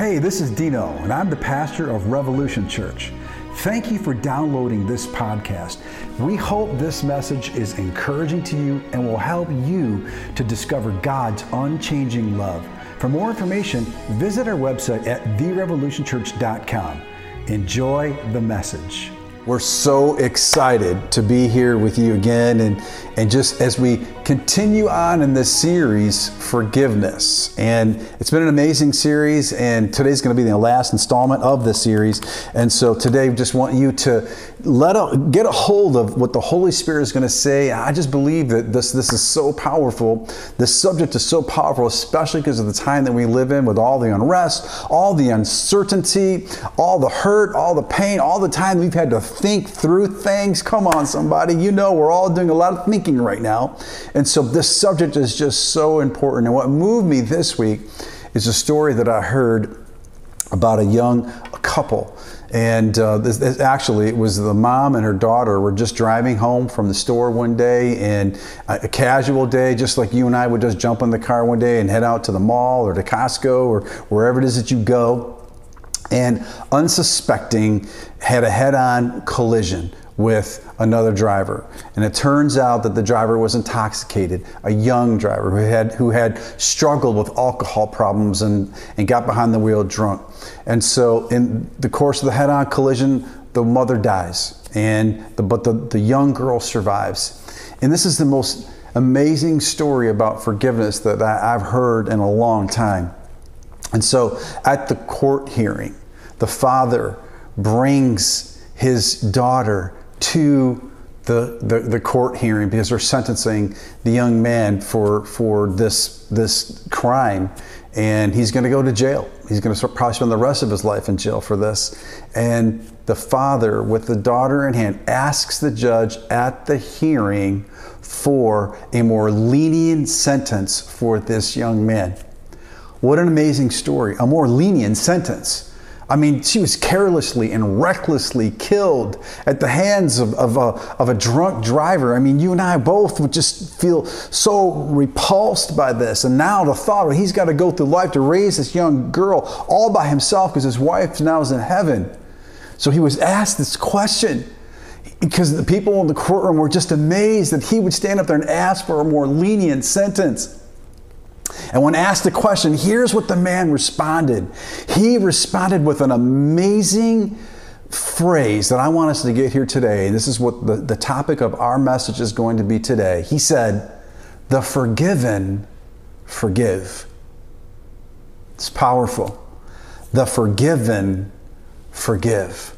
Hey, this is Dino, and I'm the pastor of Revolution Church. Thank you for downloading this podcast. We hope this message is encouraging to you and will help you to discover God's unchanging love. For more information, visit our website at therevolutionchurch.com. Enjoy the message. We're so excited to be here with you again and, and just as we continue on in this series, Forgiveness. And it's been an amazing series, and today's going to be the last installment of this series. And so today, just want you to let a, get a hold of what the Holy Spirit is going to say. I just believe that this, this is so powerful. This subject is so powerful, especially because of the time that we live in with all the unrest, all the uncertainty, all the hurt, all the pain, all the time we've had to think through things. Come on, somebody. You know, we're all doing a lot of thinking right now. And so this subject is just so important. And what moved me this week is a story that I heard about a young couple. And uh, this, this, actually, it was the mom and her daughter were just driving home from the store one day, and a, a, casual day, just like you and I would just jump in the car one day and head out to the mall or to Costco or wherever it is that you go. And unsuspecting, had a head on collision with another driver. And it turns out that the driver was intoxicated, a young driver who had, who had struggled with alcohol problems and, and got behind the wheel drunk. And so, in the course of the head on collision, the mother dies, and the, but the, the young girl survives. And this is the most amazing story about forgiveness that I've heard in a long time. And so, at the court hearing, the father brings his daughter to the, the, the, court hearing because they're sentencing the young man for, for this, this crime. And he's going to go to jail. He's going to probably spend the rest of his life in jail for this. And the father, with the daughter in hand, asks the judge at the hearing for a more lenient sentence for this young man. What an amazing story. A more lenient sentence. I mean, she was carelessly and recklessly killed at the hands of, of, a, of a drunk driver. I mean, you and I both would just feel so repulsed by this. And now the thought of he's got to go through life to raise this young girl all by himself because his wife now is in heaven. So he was asked this question because the people in the courtroom were just amazed that he would stand up there and ask for a more lenient sentence. And when asked the question, here's what the man responded. He responded with an amazing phrase that I want us to get here today. This is what the, the topic of our message is going to be today. He said, The forgiven forgive. It's powerful. The forgiven forgive.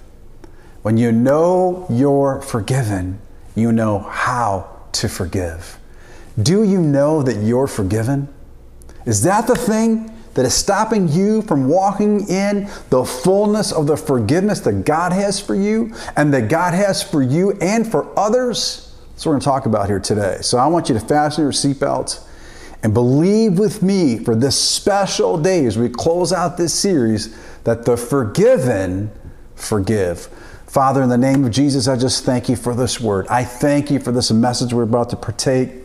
When you know you're forgiven, you know how to forgive. Do you know that you're forgiven? Is that the thing that is stopping you from walking in the fullness of the forgiveness that God has for you and that God has for you and for others? That's what we're going to talk about here today. So I want you to fasten your seatbelts and believe with me for this special day as we close out this series that the forgiven forgive. Father, in the name of Jesus, I just thank you for this word. I thank you for this message we're about to partake.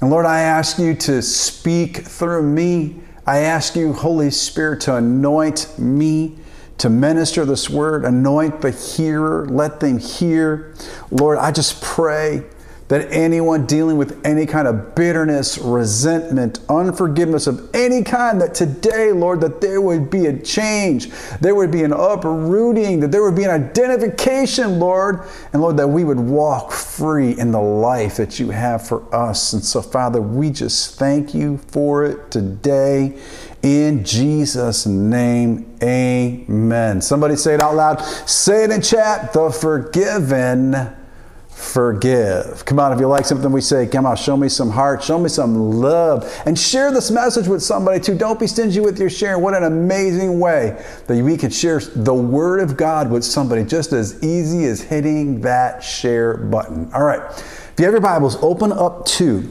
And Lord, I ask you to speak through me. I ask you, Holy Spirit, to anoint me to minister this word, anoint the hearer, let them hear. Lord, I just pray that anyone dealing with any kind of bitterness, resentment, unforgiveness of any kind, that today, Lord, that there would be a change, there would be an uprooting, that there would be an identification, Lord, and Lord, that we would walk free in the life that you have for us. And so, Father, we just thank you for it today. In Jesus' name, amen. Somebody say it out loud. Say it in chat. The forgiven forgive. Come on, if you like something we say, come on, show me some heart, show me some love, and share this message with somebody too. Don't be stingy with your sharing. What an amazing way that we can share the Word of God with somebody just as easy as hitting that share button. All right, if you have your Bibles, open up to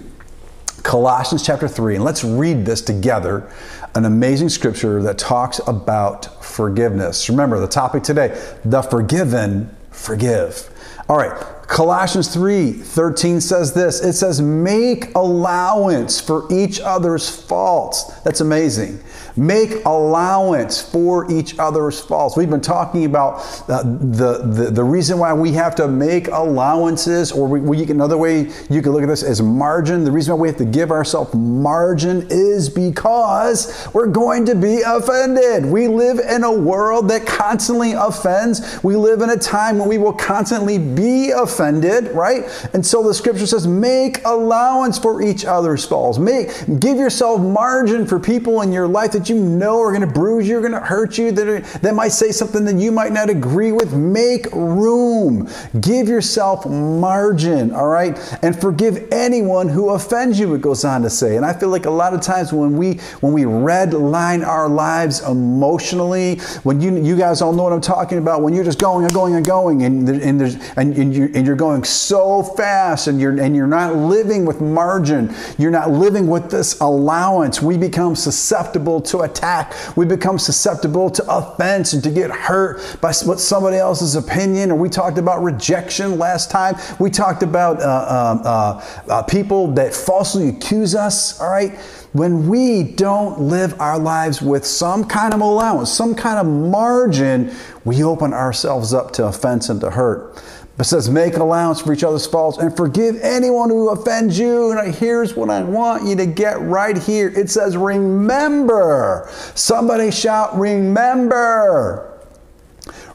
Colossians chapter 3, and let's read this together. An amazing scripture that talks about forgiveness. Remember the topic today the forgiven forgive. All right, Colossians 3 13 says this it says, Make allowance for each other's faults. That's amazing. Make allowance for each other's faults. We've been talking about uh, the, the, the reason why we have to make allowances, or we, we, another way you can look at this as margin. The reason why we have to give ourselves margin is because we're going to be offended. We live in a world that constantly offends. We live in a time when we will constantly be offended, right? And so the scripture says, make allowance for each other's faults. Make, give yourself margin for people in your life that you know are going to bruise you, are going to hurt you, that, are, that might say something that you might not agree with, make room. Give yourself margin, all right? And forgive anyone who offends you, it goes on to say. And I feel like a lot of times when we when we redline our lives emotionally, when you you guys all know what I'm talking about, when you're just going and going and going and, and there's and, and, you're, and you're going so fast and you're and you're not living with margin, you're not living with this allowance, we become susceptible to attack. We become susceptible to offense and to get hurt by what somebody else's opinion. Or we talked about rejection last time. We talked about uh, um, uh, uh, people that falsely accuse us. All right. When we don't live our lives with some kind of allowance, some kind of margin, we open ourselves up to offense and to hurt. But says, make allowance for each other's faults and forgive anyone who offends you. And here's what I want you to get right here. It says, remember. Somebody shout, remember.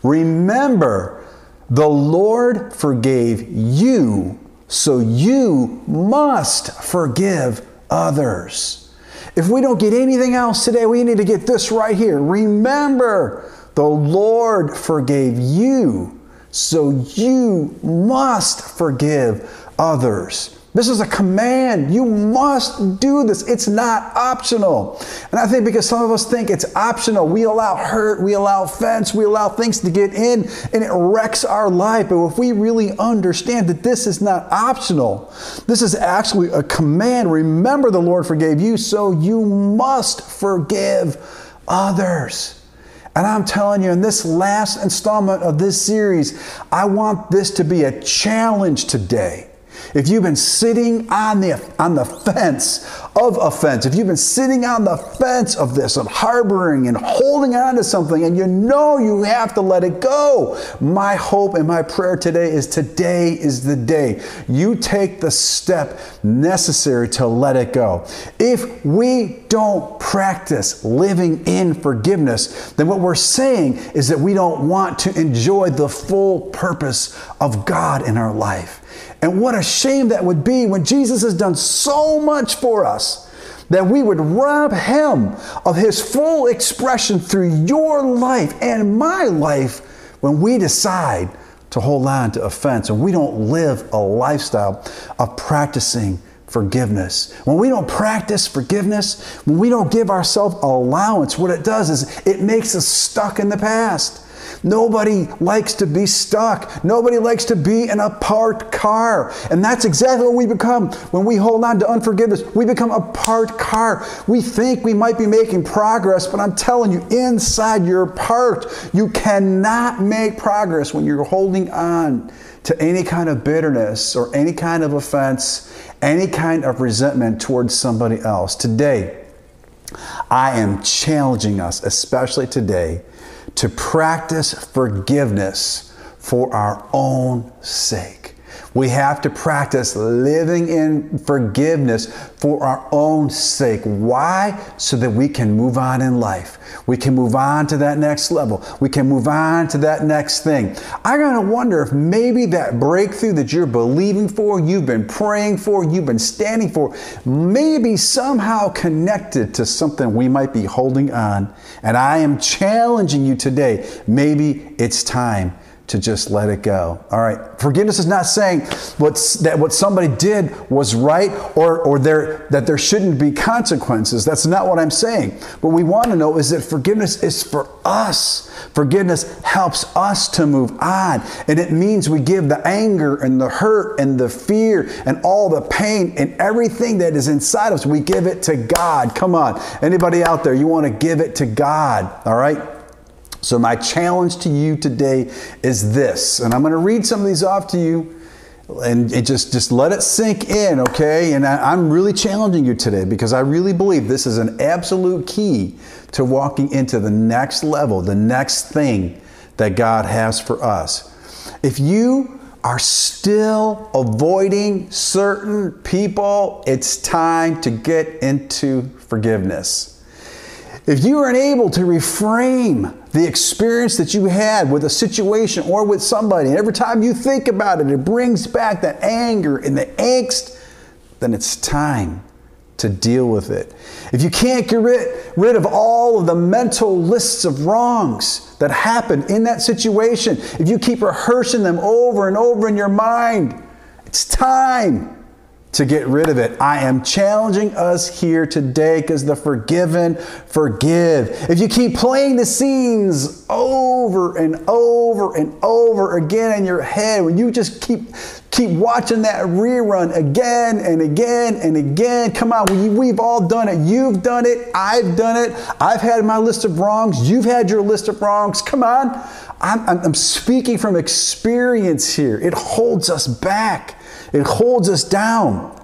Remember, the Lord forgave you, so you must forgive others. If we don't get anything else today, we need to get this right here. Remember, the Lord forgave you so you must forgive others. This is a command. You must do this. It's not optional. And I think because some of us think it's optional, we allow hurt, we allow offense, we allow things to get in, and it wrecks our life. But if we really understand that this is not optional, this is actually a command. Remember, the Lord forgave you, so you must forgive others. And I'm telling you, in this last installment of this series, I want this to be a challenge today. If you've been sitting on the, on the fence of offense, if you've been sitting on the fence of this, of harboring and holding on to something, and you know you have to let it go, my hope and my prayer today is today is the day you take the step necessary to let it go. If we don't practice living in forgiveness, then what we're saying is that we don't want to enjoy the full purpose of God in our life. And what a shame that would be when Jesus has done so much for us that we would rob him of his full expression through your life and my life when we decide to hold on to offense and we don't live a lifestyle of practicing forgiveness. When we don't practice forgiveness, when we don't give ourselves allowance, what it does is it makes us stuck in the past. Nobody likes to be stuck. Nobody likes to be in a parked car. And that's exactly what we become when we hold on to unforgiveness. We become a parked car. We think we might be making progress, but I'm telling you, inside you're parked. You cannot make progress when you're holding on to any kind of bitterness or any kind of offense, any kind of resentment towards somebody else. Today, I am challenging us, especially today, to practice forgiveness for our own sake. We have to practice living in forgiveness for our own sake. Why? So that we can move on in life. We can move on to that next level. We can move on to that next thing. I gotta wonder if maybe that breakthrough that you're believing for, you've been praying for, you've been standing for, maybe somehow connected to something we might be holding on. And I am challenging you today. Maybe it's time to just let it go. All right. Forgiveness is not saying what's, that what somebody did was right or, or there, that there shouldn't be consequences. That's not what I'm saying. What we want to know is that forgiveness is for us. Forgiveness helps us to move on. And it means we give the anger and the hurt and the fear and all the pain and everything that is inside us, we give it to God. Come on. Anybody out there, you want to give it to God. All right. So, my challenge to you today is this, and I'm going to read some of these off to you. and it just just let it sink in okay and I, i'm really challenging you today because i really believe this is an absolute key to walking into the next level the next thing that god has for us if you are still avoiding certain people it's time to get into forgiveness if you are unable to reframe the experience that you had with a situation or with somebody, and every time you think about it, it brings back that anger and the angst, then it's time to deal with it. If you can't get rid, rid of all of the mental lists of wrongs that happened in that situation, if you keep rehearsing them over and over in your mind, it's time to get rid of it. I am challenging us here today because the forgiven forgive. If you keep playing the scenes over and over and over again in your head, when you just keep keep watching that rerun again and again and again, come on, we, have all done it. You've done it. I've done it. I've had my list of wrongs. You've had your list of wrongs. Come on. I'm, I'm speaking from experience here. It holds us back. It holds us down.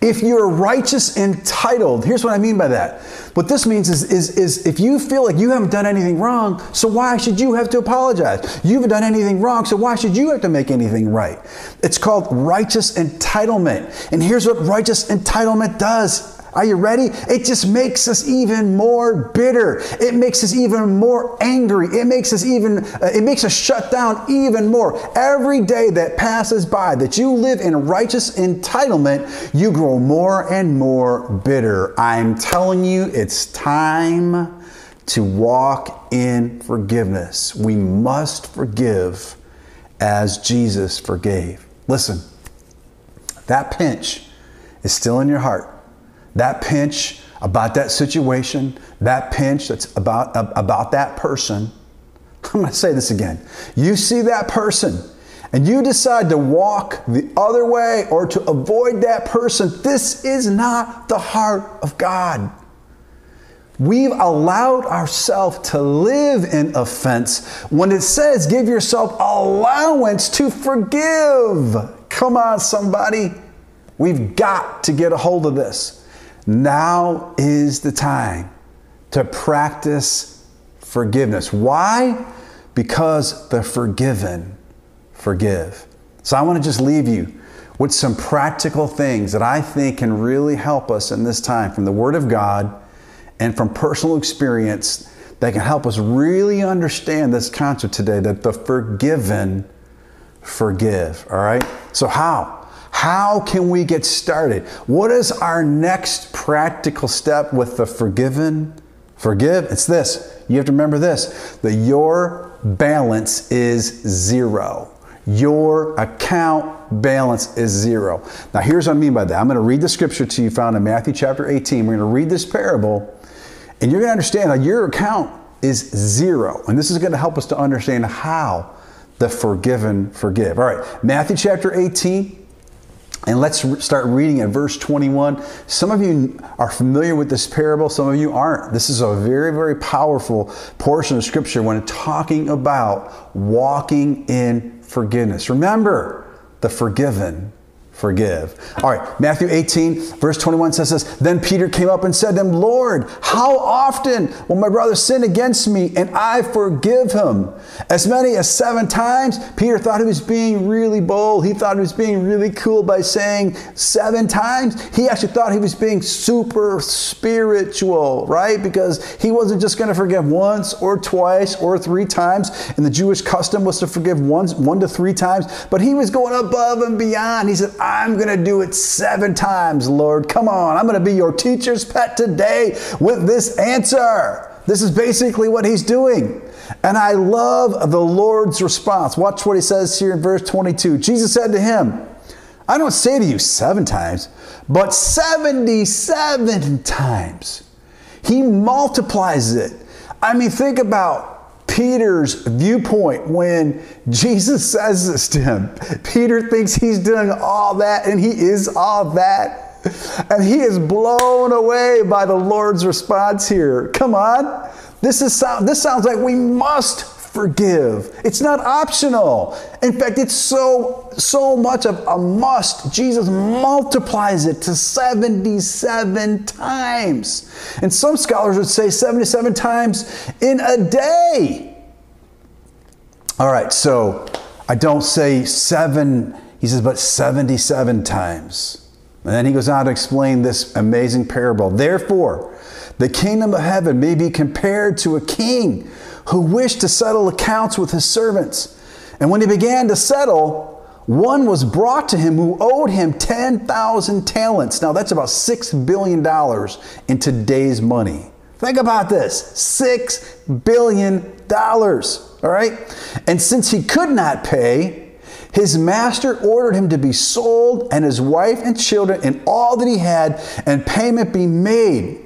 If you're righteous entitled, here's what I mean by that. What this means is, is, is if you feel like you haven't done anything wrong, so why should you have to apologize? You haven't done anything wrong, so why should you have to make anything right? It's called righteous entitlement. And here's what righteous entitlement does are you ready? It just makes us even more bitter. It makes us even more angry. It makes us even, uh, it makes us shut down even more. Every day that passes by that you live in righteous entitlement, you grow more and more bitter. I'm telling you, it's time to walk in forgiveness. We must forgive as Jesus forgave. Listen, that pinch is still in your heart that pinch about that situation, that pinch that's about, about that person. I'm going to say this again. You see that person and you decide to walk the other way or to avoid that person, this is not the heart of God. We've allowed ourselves to live in offense when it says give yourself allowance to forgive. Come on, somebody. We've got to get a hold of this. Now is the time to practice forgiveness. Why? Because the forgiven forgive. So I want to just leave you with some practical things that I think can really help us in this time from the Word of God and from personal experience that can help us really understand this concept today that the forgiven forgive. All right? So, how? How can we get started? What is our next practical step with the forgiven? Forgive? It's this. You have to remember this that your balance is zero. Your account balance is zero. Now, here's what I mean by that. I'm going to read the scripture to you found in Matthew chapter 18. We're going to read this parable, and you're going to understand that your account is zero. And this is going to help us to understand how the forgiven forgive. All right, Matthew chapter 18 and let's start reading at verse 21. Some of you are familiar with this parable, some of you aren't. This is a very, very powerful portion of Scripture when talking about walking in forgiveness. Remember, the forgiven forgive. All right, Matthew 18, verse 21 says this Then Peter came up and said to him, Lord, how often will my brother sin against me and I forgive him? As many as seven times? Peter thought he was being really bold. He thought he was being really cool by saying seven times. He actually thought he was being super spiritual, right? Because he wasn't just going to forgive once or twice or three times. And the Jewish custom was to forgive once, one to three times. But he was going above and beyond. He said, I'm going to do it seven times, Lord. Come on. I'm going to be your teacher's pet today with this answer. This is basically what he's doing. And I love the Lord's response. Watch what he says here in verse 22. Jesus said to him, I don't say to you seven times, but 77 times. He multiplies it. I mean, think about Peter's viewpoint when Jesus says this to him. Peter thinks he's doing all that, and he is all that. And he is blown away by the Lord's response here. Come on. This, is, this sounds like we must forgive. It's not optional. In fact, it's so so much of a must. Jesus multiplies it to 77 times. And some scholars would say 77 times in a day. All right, so I don't say 7, he says but 77 times. And then he goes on to explain this amazing parable. Therefore, the kingdom of heaven may be compared to a king who wished to settle accounts with his servants. And when he began to settle, one was brought to him who owed him 10,000 talents. Now that's about $6 billion in today's money. Think about this $6 billion. All right? And since he could not pay, his master ordered him to be sold and his wife and children and all that he had and payment be made.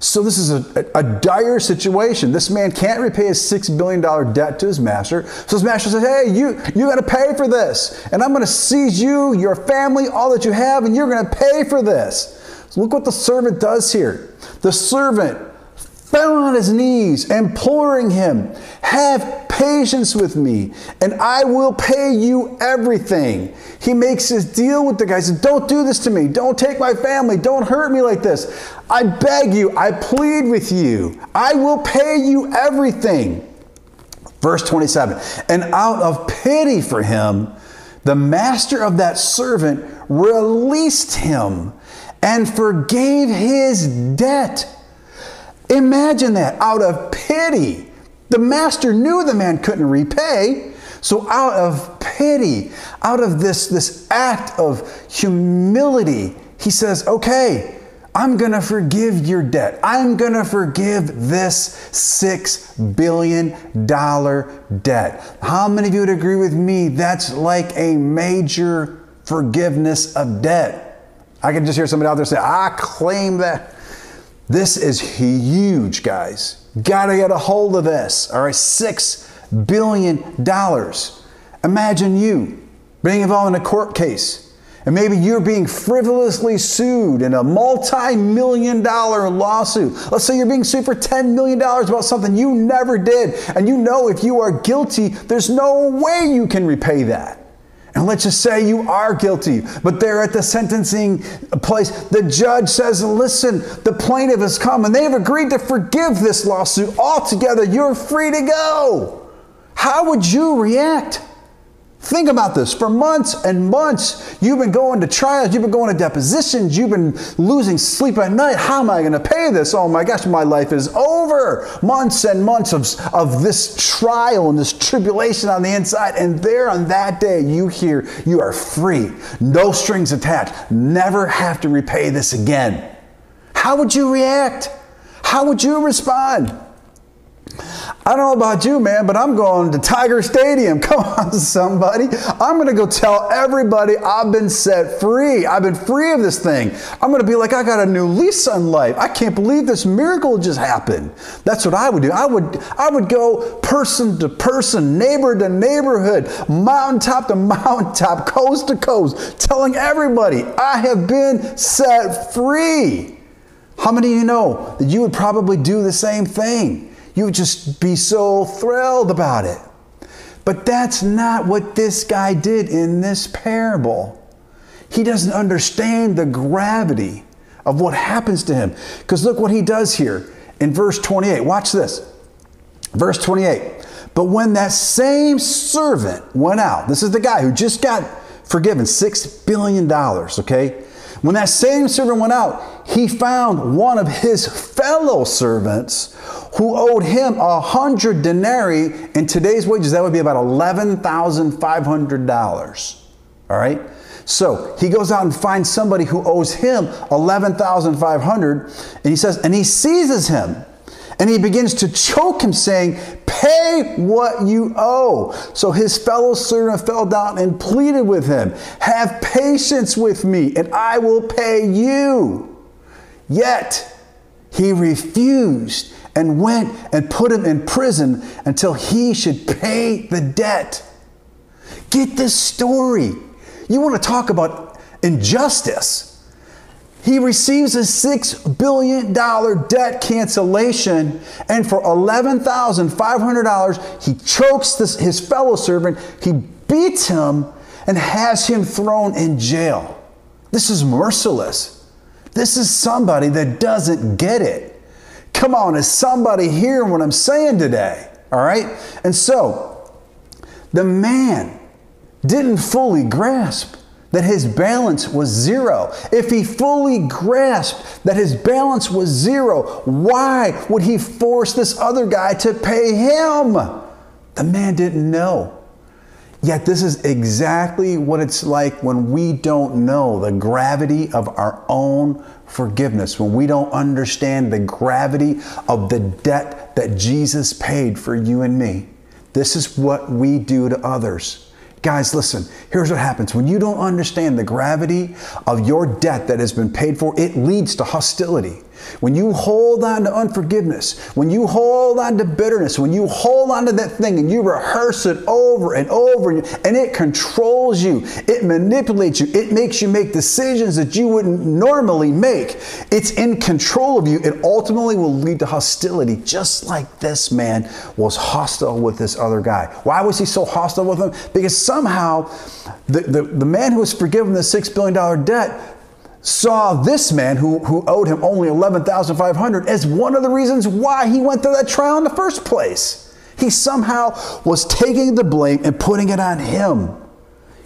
So this is a, a, a, dire situation. This man can't repay his six billion dollar debt to his master. So his master says, "Hey, you you got to pay for this, and I'm going to seize you, your family, all that you have, and you're going to pay for this." So look what the servant does here. The servant fell on his knees, imploring him, Have patience with me, and I will pay you everything. He makes his deal with the guy. He says, Don't do this to me. Don't take my family. Don't hurt me like this. I beg you. I plead with you. I will pay you everything. Verse 27 And out of pity for him, the master of that servant released him and forgave his debt. Imagine that out of pity. The master knew the man couldn't repay. So, out of pity, out of this, this act of humility, he says, Okay, I'm going to forgive your debt. I'm going to forgive this $6 billion debt. How many of you would agree with me? That's like a major forgiveness of debt. I can just hear somebody out there say, I claim that. This is huge, guys. Gotta get a hold of this. All right, $6 billion. Imagine you being involved in a court case. And maybe you're being frivolously sued in a multi million dollar lawsuit. Let's say you're being sued for $10 million about something you never did. And you know if you are guilty, there's no way you can repay that. And let's just say you are guilty, but they're at the sentencing place. The judge says, Listen, the plaintiff has come and they have agreed to forgive this lawsuit altogether. You're free to go. How would you react? Think about this. For months and months, you've been going to trials, you've been going to depositions, you've been losing sleep at night. How am I going to pay this? Oh my gosh, my life is over. Months and months of, of this trial and this tribulation on the inside. And there on that day, you hear you are free, no strings attached, never have to repay this again. How would you react? How would you respond? I don't know about you, man, but I'm going to Tiger Stadium. Come on, somebody. I'm going to go tell everybody I've been set free. I've been free of this thing. I'm going to be like, I got a new lease on life. I can't believe this miracle just happened. That's what I would do. I would, I would go person to person, neighbor to neighborhood, mountaintop to mountaintop, coast to coast, telling everybody I have been set free. How many of you know that you would probably do the same thing? You would just be so thrilled about it. But that's not what this guy did in this parable. He doesn't understand the gravity of what happens to him. Because look what he does here in verse 28. Watch this. Verse 28. But when that same servant went out, this is the guy who just got forgiven $6 billion, okay? When that same servant went out, he found one of his fellow servants who owed him a hundred denarii. In today's wages, that would be about $11,500. All right? So he goes out and finds somebody who owes him 11,500 and he says, and he seizes him and he begins to choke him, saying, Pay what you owe. So his fellow servant fell down and pleaded with him, Have patience with me, and I will pay you. Yet he refused and went and put him in prison until he should pay the debt. Get this story. You want to talk about injustice. He receives a $6 billion debt cancellation, and for $11,500, he chokes this, his fellow servant, he beats him, and has him thrown in jail. This is merciless. This is somebody that doesn't get it. Come on, is somebody hearing what I'm saying today? All right? And so, the man didn't fully grasp that his balance was zero. If he fully grasped that his balance was zero, why would he force this other guy to pay him? The man didn't know. Yet, this is exactly what it's like when we don't know the gravity of our own forgiveness, when we don't understand the gravity of the debt that Jesus paid for you and me. This is what we do to others. Guys, listen, here's what happens. When you don't understand the gravity of your debt that has been paid for, it leads to hostility. When you hold on to unforgiveness, when you hold on to bitterness, when you hold on to that thing and you rehearse it over and over and it controls you, it manipulates you, it makes you make decisions that you wouldn't normally make. It's in control of you. It ultimately will lead to hostility, just like this man was hostile with this other guy. Why was he so hostile with him? Because somehow the, the, the man who was forgiven the $6 billion debt saw this man who, who owed him only 11500 as one of the reasons why he went through that trial in the first place. He somehow was taking the blame and putting it on him.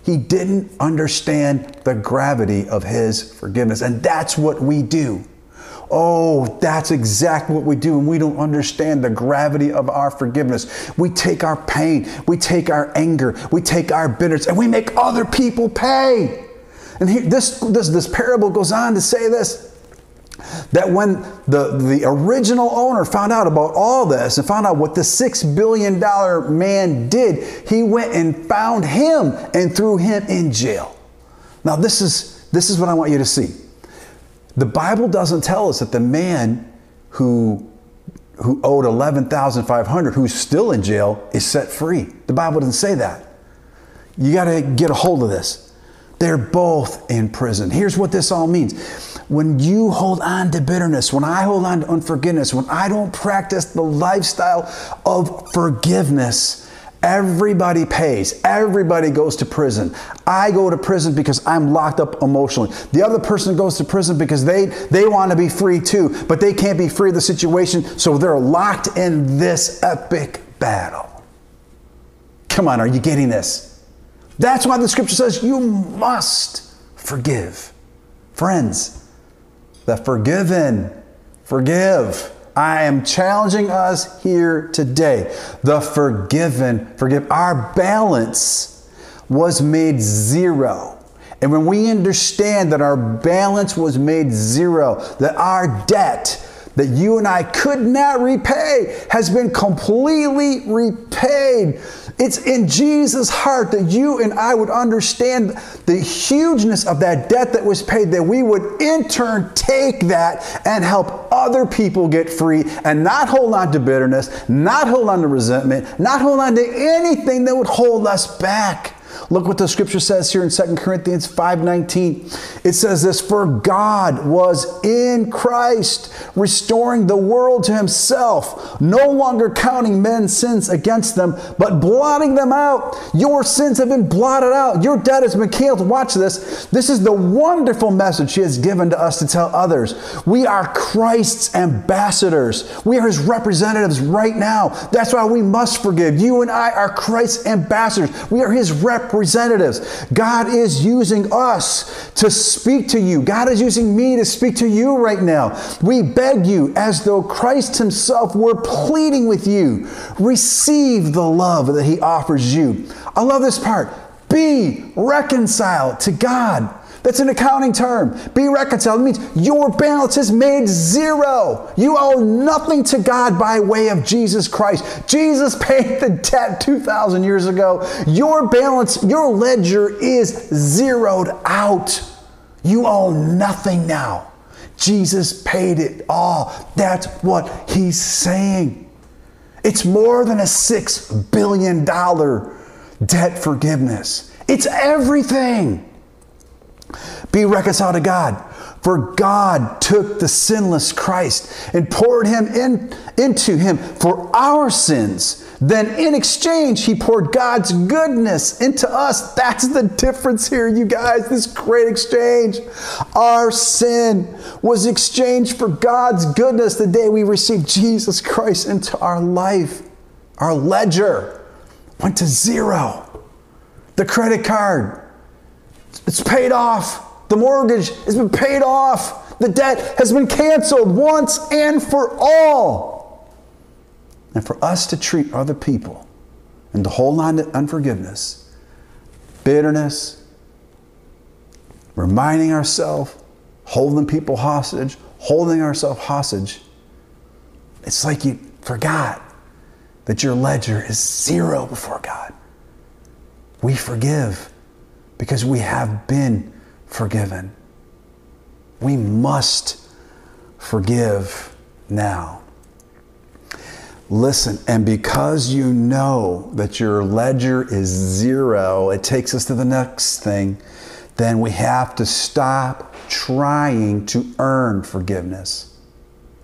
He didn't understand the gravity of his forgiveness. And that's what we do. Oh, that's exactly what we do and we don't understand the gravity of our forgiveness. We take our pain, we take our anger, we take our bitterness, and we make other people pay. And he, this, this, this parable goes on to say this that when the, the original owner found out about all this and found out what the $6 billion man did, he went and found him and threw him in jail. Now, this is, this is what I want you to see. The Bible doesn't tell us that the man who, who owed 11500 who's still in jail, is set free. The Bible doesn't say that. You got to get a hold of this. They're both in prison. Here's what this all means. When you hold on to bitterness, when I hold on to unforgiveness, when I don't practice the lifestyle of forgiveness, Everybody pays. Everybody goes to prison. I go to prison because I'm locked up emotionally. The other person goes to prison because they, they want to be free too, but they can't be free of the situation, so they're locked in this epic battle. Come on, are you getting this? That's why the scripture says you must forgive. Friends, the forgiven forgive. I am challenging us here today. The forgiven forgive. Our balance was made zero. And when we understand that our balance was made zero, that our debt that you and I could not repay has been completely repaid. It's in Jesus' heart that you and I would understand the hugeness of that debt that was paid, that we would in turn take that and help other people get free and not hold on to bitterness, not hold on to resentment, not hold on to anything that would hold us back. Look what the scripture says here in 2 Corinthians 5:19. It says this, "For God was in Christ, restoring the world to himself, no longer counting men's sins against them, but blotting them out. Your sins have been blotted out. Your debt has been canceled." Watch this. This is the wonderful message he has given to us to tell others. We are Christ's ambassadors. We are his representatives right now. That's why we must forgive. You and I are Christ's ambassadors. We are his representatives representatives. God is using us to speak to you. God is using me to speak to you right now. We beg you, as though Christ Himself were pleading with you, receive the love that He offers you. I love this part. Be reconciled to God. That's an accounting term. Be reconciled it means your balance is made zero. You owe nothing to God by way of Jesus Christ. Jesus paid the debt 2,000 years ago. Your balance, your ledger is zeroed out. You owe nothing now. Jesus paid it all. That's what he's saying. It's more than a $6 billion debt forgiveness, it's everything. Be reconciled to God. For God took the sinless Christ and poured him in, into him for our sins. Then, in exchange, he poured God's goodness into us. That's the difference here, you guys. This great exchange. Our sin was exchanged for God's goodness the day we received Jesus Christ into our life. Our ledger went to zero. The credit card, it's paid off. The mortgage has been paid off. The debt has been canceled once and for all. And for us to treat other people and to hold on to unforgiveness, bitterness, reminding ourselves, holding people hostage, holding ourselves hostage, it's like you forgot that your ledger is zero before God. We forgive because we have been forgiven. We must forgive now. Listen, and because you know that your ledger is zero, it takes us to the next thing. Then we have to stop trying to earn forgiveness.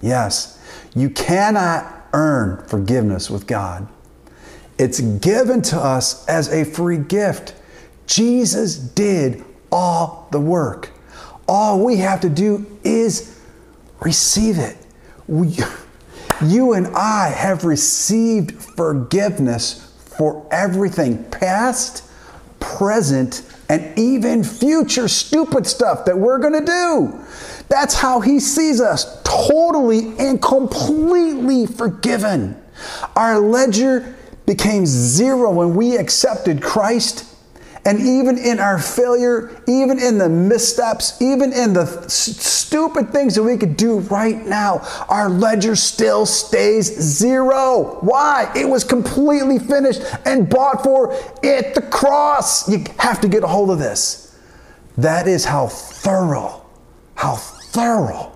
Yes, you cannot earn forgiveness with God. It's given to us as a free gift. Jesus did all the work. All we have to do is receive it. We, you and I have received forgiveness for everything past, present, and even future stupid stuff that we're going to do. That's how he sees us totally and completely forgiven. Our ledger became zero when we accepted Christ and even in our failure, even in the missteps, even in the th- stupid things that we could do right now, our ledger still stays zero. Why? It was completely finished and bought for at the cross. You have to get a hold of this. That is how thorough, how thorough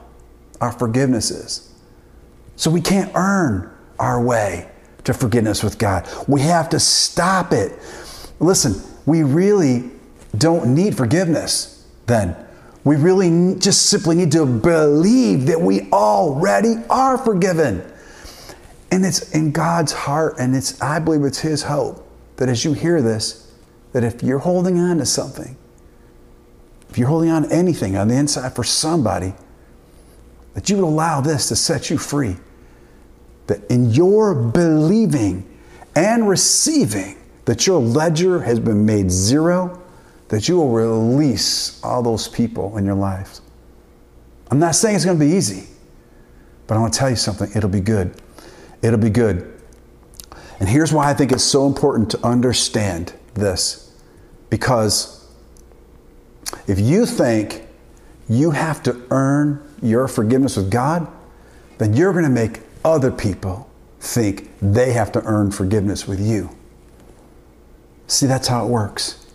our forgiveness is. So we can't earn our way to forgiveness with God. We have to stop it. Listen, we really don't need forgiveness then. We really just simply need to believe that we already are forgiven. And it's in God's heart, and it's I believe it's His hope that as you hear this, that if you're holding on to something, if you're holding on to anything on the inside for somebody, that you would allow this to set you free. That in your believing and receiving, that your ledger has been made zero, that you will release all those people in your life. I'm not saying it's going to be easy, but I want to tell you something. It'll be good. It'll be good. And here's why I think it's so important to understand this. Because if you think you have to earn your forgiveness with God, then you're going to make other people think they have to earn forgiveness with you. See, that's how it works.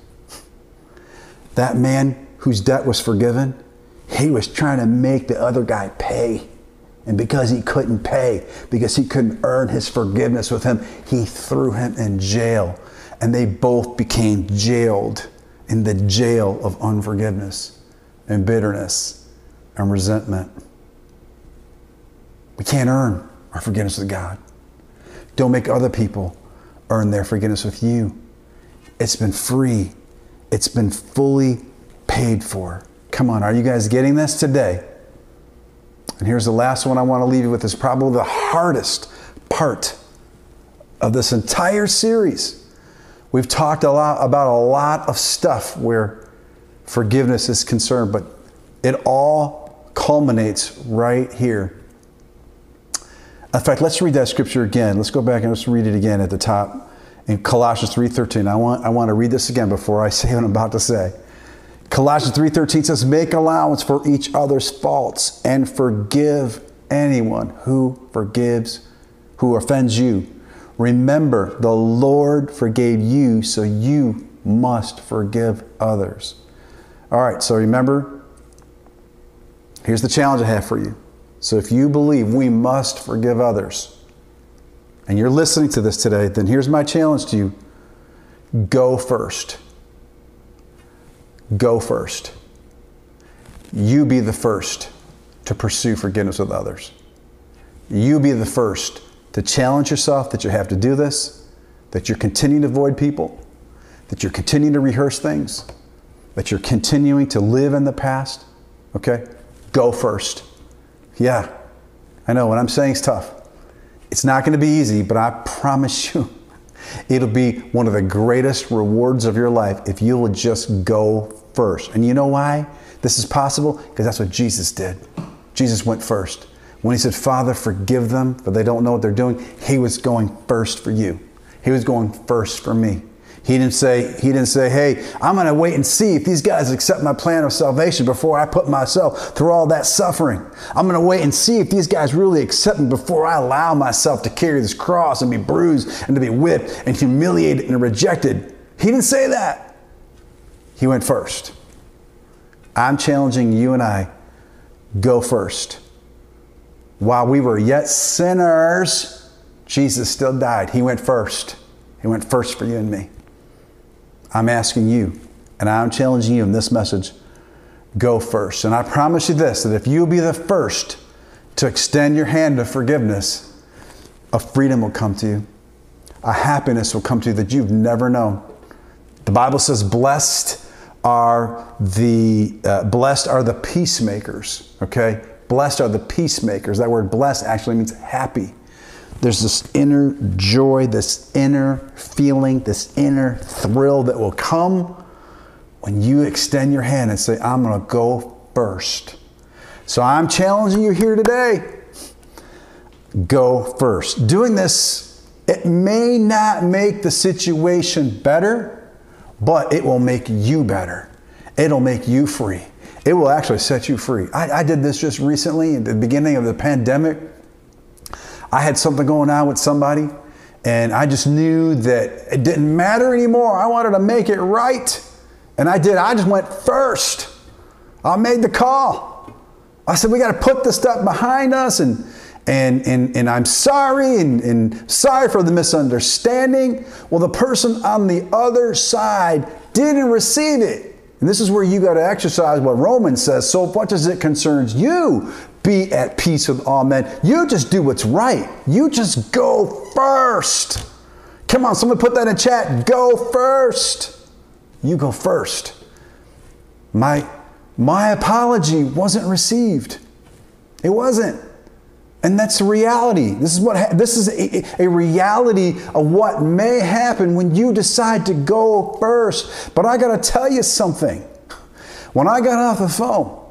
That man whose debt was forgiven, he was trying to make the other guy pay. And because he couldn't pay, because he couldn't earn his forgiveness with him, he threw him in jail. And they both became jailed in the jail of unforgiveness and bitterness and resentment. We can't earn our forgiveness with God. Don't make other people earn their forgiveness with you. It's been free, it's been fully paid for. Come on, are you guys getting this today? And here's the last one I want to leave you with is probably the hardest part of this entire series. We've talked a lot about a lot of stuff where forgiveness is concerned, but it all culminates right here. In fact, let's read that scripture again. Let's go back and let's read it again at the top in Colossians 3:13. I want I want to read this again before I say what I'm about to say. Colossians 3:13 says, "Make allowance for each other's faults and forgive anyone who forgives who offends you. Remember, the Lord forgave you, so you must forgive others." All right, so remember here's the challenge I have for you. So if you believe we must forgive others, and you're listening to this today, then here's my challenge to you go first. Go first. you be the first to pursue forgiveness with others. You be the first to challenge yourself that you have to do this, that you're continuing to avoid people, that you're continuing to rehearse things, that you're continuing to live in the past. Okay? Go first. Yeah, I know what I'm saying is tough. It's not going to be easy, but I promise you, it'll be one of the greatest rewards of your life if you will just go first. And you know why this is possible? Because that's what Jesus did. Jesus went first. When he said, Father, forgive them, for they don't know what they're doing, he was going first for you. He was going first for me. He didn't say, he didn't say, hey, I'm going to wait and see if these guys accept my plan of salvation before I put myself through all that suffering. I'm going to wait and see if these guys really accept me before I allow myself to carry this cross and be bruised and to be whipped and humiliated and rejected. He didn't say that. He went first. I'm challenging you and I go first. While we were yet sinners, Jesus still died. He went first. He went first for you and me. I'm asking you, and I'm challenging you in this message go first. And I promise you this that if you'll be the first to extend your hand of forgiveness, a freedom will come to you, a happiness will come to you that you've never known. The Bible says, blessed are the uh, blessed are the peacemakers okay blessed are the peacemakers that word blessed actually means happy there's this inner joy, this inner feeling, this inner thrill that will come when you extend your hand and say, I'm going to go first. So I'm challenging you here today. Go first. Doing this, it may not make the situation better, but it will make you better. It'll make you free. It will actually set you free. I, I did this just recently at the beginning of the pandemic. I had something going on with somebody, and I just knew that it didn't matter anymore. I wanted to make it right. And I did. I just went first. I made the call. I said, we got to put this stuff behind us, and, and, and, and I'm sorry, and, and sorry for the misunderstanding. Well, the person on the other side didn't receive it. And this is where you got to exercise what Romans says. So, what does it concerns you? Be at peace with all men. You just do what's right. You just go first. Come on, someone put that in chat. Go first. You go first. My, my apology wasn't received. It wasn't. And that's reality. This is what this is a, a, reality of what may happen when you decide to go first. But I got to tell you something. When I got off the phone,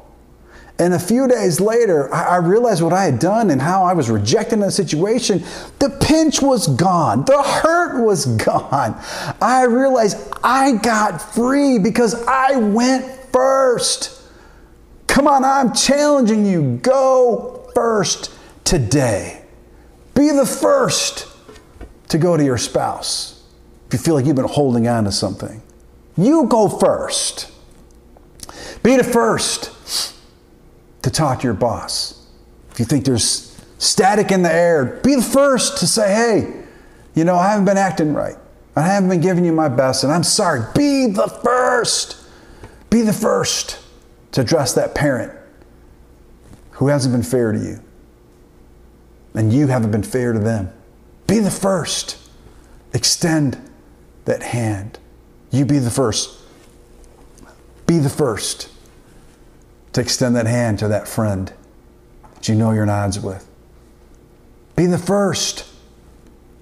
and a few days later, I realized what I had done and how I was rejecting the situation. The pinch was gone. The hurt was gone. I realized I got free because I went first. Come on, I'm challenging you. Go first today. Be the first to go to your spouse if you feel like you've been holding on to something. You go first. Be the first talk to your boss. If you think there's static in the air, be the first to say, hey, you know, I haven't been acting right. I haven't been giving you my best, and I'm sorry. Be the first. Be the first to address that parent who hasn't been fair to you. And you haven't been fair to them. Be the first. Extend that hand. You be the first. Be the first to extend that hand to that friend that you know you're in odds with. Be the first.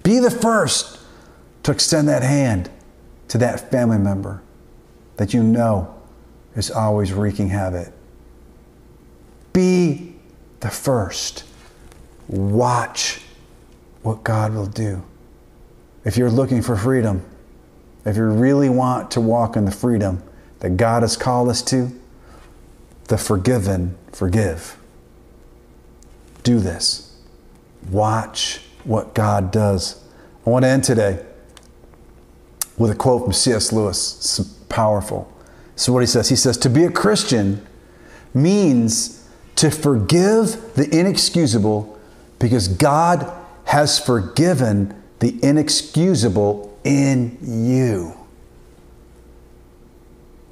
Be the first to extend that hand to that family member that you know is always wreaking havoc. Be the first. Watch what God will do. If you're looking for freedom, if you really want to walk in the freedom that God has called us to, the forgiven forgive. Do this. Watch what God does. I want to end today with a quote from C.S. Lewis. It's powerful. So, what he says, he says, To be a Christian means to forgive the inexcusable because God has forgiven the inexcusable in you.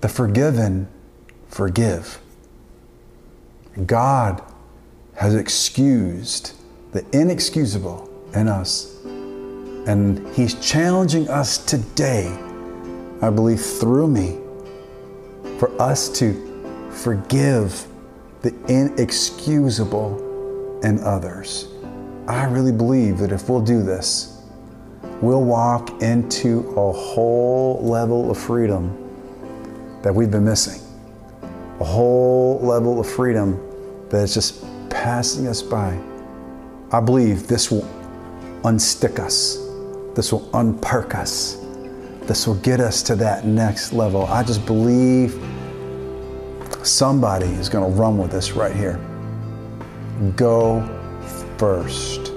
The forgiven forgive. God has excused the inexcusable in us. And He's challenging us today, I believe, through me, for us to forgive the inexcusable in others. I really believe that if we'll do this, we'll walk into a whole level of freedom that we've been missing. A whole level of freedom that is just passing us by. I believe this will unstick us. This will unpark us. This will get us to that next level. I just believe somebody is going to run with this right here. Go first.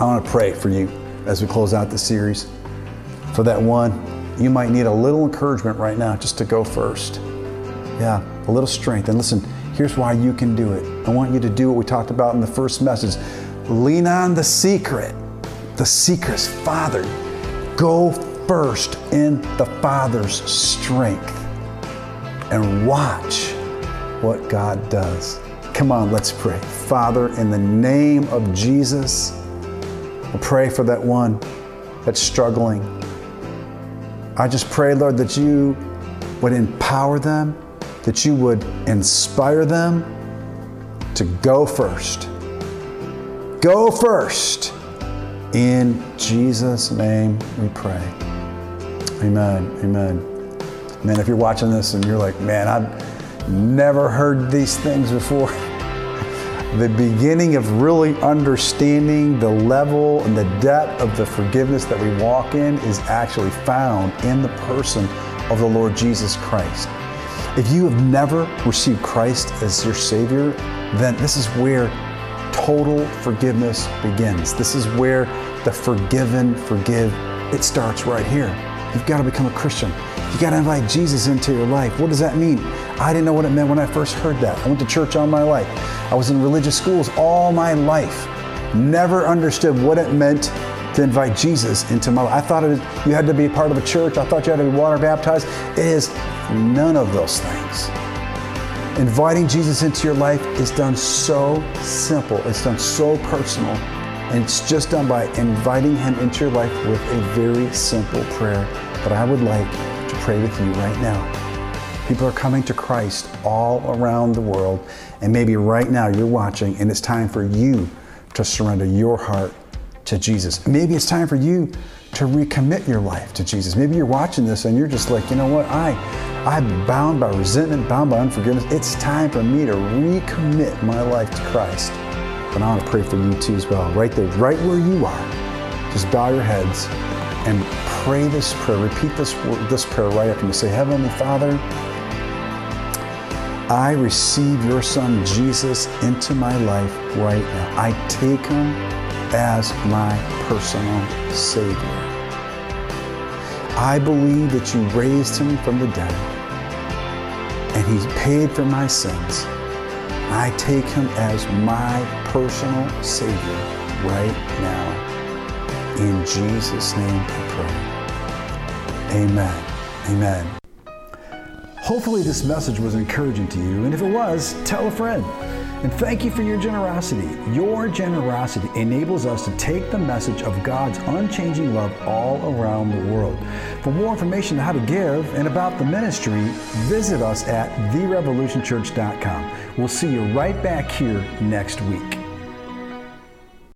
I want to pray for you as we close out the series. For that one, you might need a little encouragement right now just to go first. Yeah, a little strength. And listen, here's why you can do it. I want you to do what we talked about in the first message lean on the secret. The secret's Father. Go first in the Father's strength and watch what God does. Come on, let's pray. Father, in the name of Jesus, we pray for that one that's struggling. I just pray, Lord, that you would empower them, that you would inspire them to go first. Go first. In Jesus' name we pray. Amen. Amen. Man, if you're watching this and you're like, man, I've never heard these things before. the beginning of really understanding the level and the depth of the forgiveness that we walk in is actually found in the person of the Lord Jesus Christ. If you have never received Christ as your Savior, then this is where total forgiveness begins. This is where the forgiven forgive. It starts right here. You've got to become a Christian. You got to invite Jesus into your life. What does that mean? I didn't know what it meant when I first heard that. I went to church all my life. I was in religious schools all my life. Never understood what it meant to invite Jesus into my life. I thought it, you had to be part of a church. I thought you had to be water baptized. It is none of those things. Inviting Jesus into your life is done so simple. It's done so personal. And it's just done by inviting him into your life with a very simple prayer that I would like to pray with you right now. People are coming to Christ all around the world. And maybe right now you're watching and it's time for you to surrender your heart to Jesus. Maybe it's time for you to recommit your life to Jesus. Maybe you're watching this and you're just like, you know what? I, I'm bound by resentment, bound by unforgiveness. It's time for me to recommit my life to Christ. And I want to pray for you too as well. Right there, right where you are. Just bow your heads and pray this prayer. Repeat this, this prayer right after me. Say, Heavenly Father, I receive your son Jesus into my life right now. I take him as my personal Savior. I believe that you raised him from the dead and he's paid for my sins. I take him as my personal Savior right now. In Jesus' name I pray. Amen. Amen. Hopefully, this message was encouraging to you, and if it was, tell a friend. And thank you for your generosity. Your generosity enables us to take the message of God's unchanging love all around the world. For more information on how to give and about the ministry, visit us at therevolutionchurch.com. We'll see you right back here next week.